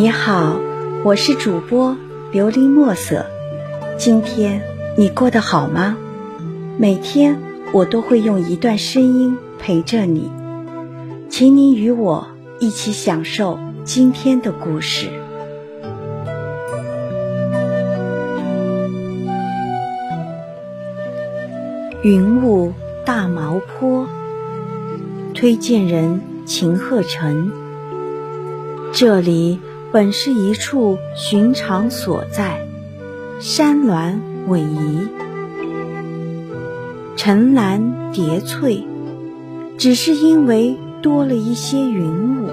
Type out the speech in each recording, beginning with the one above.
你好，我是主播琉璃墨色。今天你过得好吗？每天我都会用一段声音陪着你，请你与我一起享受今天的故事。云雾大毛坡，推荐人秦鹤成。这里。本是一处寻常所在，山峦逶迤，层峦叠翠。只是因为多了一些云雾，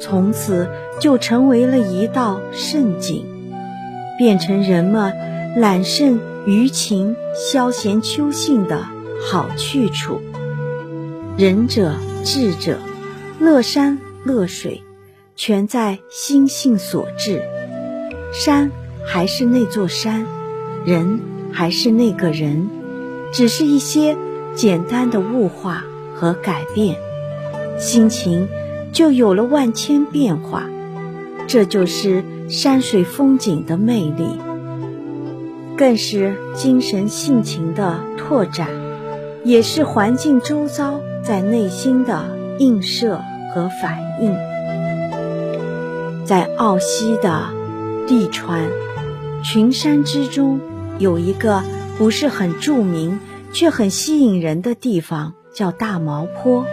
从此就成为了一道胜景，变成人们揽胜于情、消闲秋兴的好去处。仁者智者，乐山乐水。全在心性所致，山还是那座山，人还是那个人，只是一些简单的物化和改变，心情就有了万千变化。这就是山水风景的魅力，更是精神性情的拓展，也是环境周遭在内心的映射和反应。在澳西的利川群山之中，有一个不是很著名却很吸引人的地方，叫大毛坡。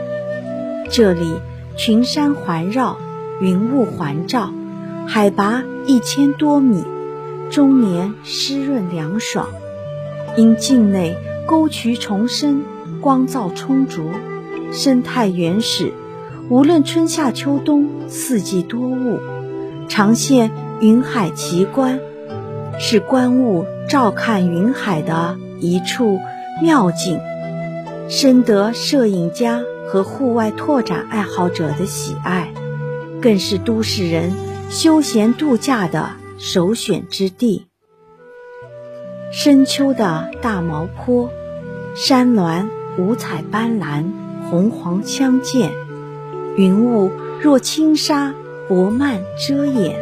这里群山环绕，云雾环照，海拔一千多米，终年湿润凉爽。因境内沟渠丛生，光照充足，生态原始，无论春夏秋冬，四季多雾。常现云海奇观，是观雾照看云海的一处妙景，深得摄影家和户外拓展爱好者的喜爱，更是都市人休闲度假的首选之地。深秋的大毛坡，山峦五彩斑斓，红黄相间，云雾若轻纱。薄幔遮掩，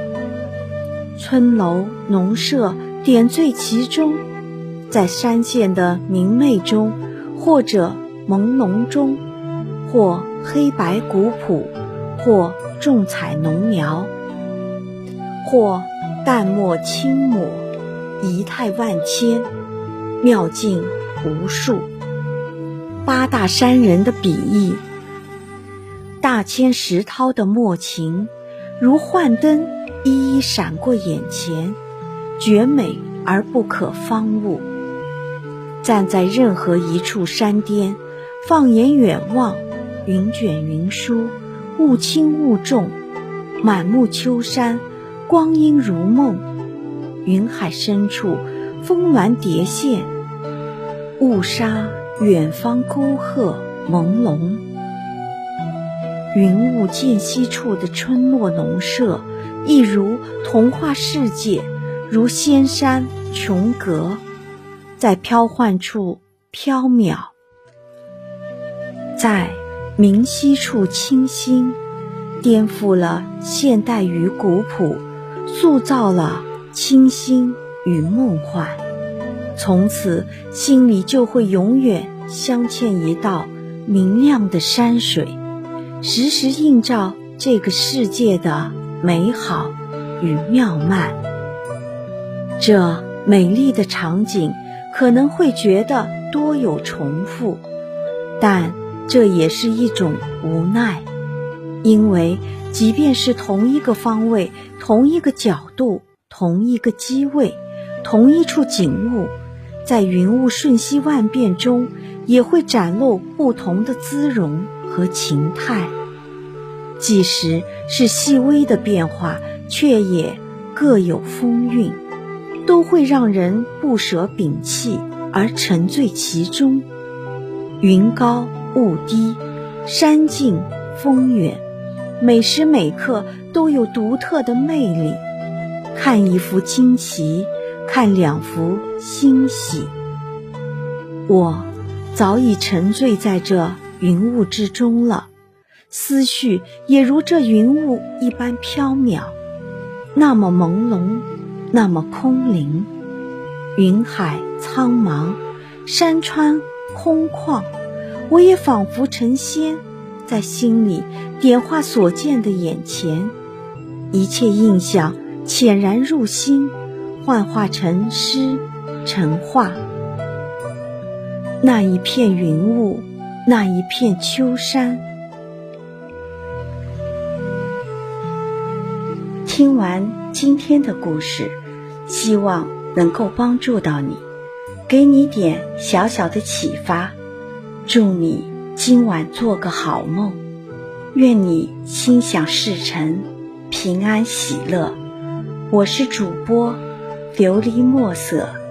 村楼农舍点缀其中，在山涧的明媚中，或者朦胧中，或黑白古朴，或重彩浓描，或淡墨轻抹，仪态万千，妙境无数。八大山人的笔意，大千石涛的墨情。如幻灯，一一闪过眼前，绝美而不可方物。站在任何一处山巅，放眼远望，云卷云舒，雾轻雾重，满目秋山，光阴如梦。云海深处，峰峦叠现，雾沙远方沟壑朦胧。云雾间隙处的村落农舍，亦如童话世界，如仙山琼阁，在飘幻处飘渺，在明晰处清新，颠覆了现代与古朴，塑造了清新与梦幻。从此，心里就会永远镶嵌一道明亮的山水。时时映照这个世界的美好与妙曼。这美丽的场景可能会觉得多有重复，但这也是一种无奈，因为即便是同一个方位、同一个角度、同一个机位、同一处景物，在云雾瞬息万变中，也会展露不同的姿容。和情态，即使是细微的变化，却也各有风韵，都会让人不舍摒弃而沉醉其中。云高雾低，山近风远，每时每刻都有独特的魅力。看一幅惊奇，看两幅欣喜。我早已沉醉在这。云雾之中了，思绪也如这云雾一般飘渺。那么朦胧，那么空灵。云海苍茫，山川空旷，我也仿佛成仙，在心里点化所见的眼前，一切印象潜然入心，幻化成诗，成画。那一片云雾，那一片秋山。听完今天的故事，希望能够帮助到你，给你点小小的启发。祝你今晚做个好梦，愿你心想事成，平安喜乐。我是主播琉璃墨色。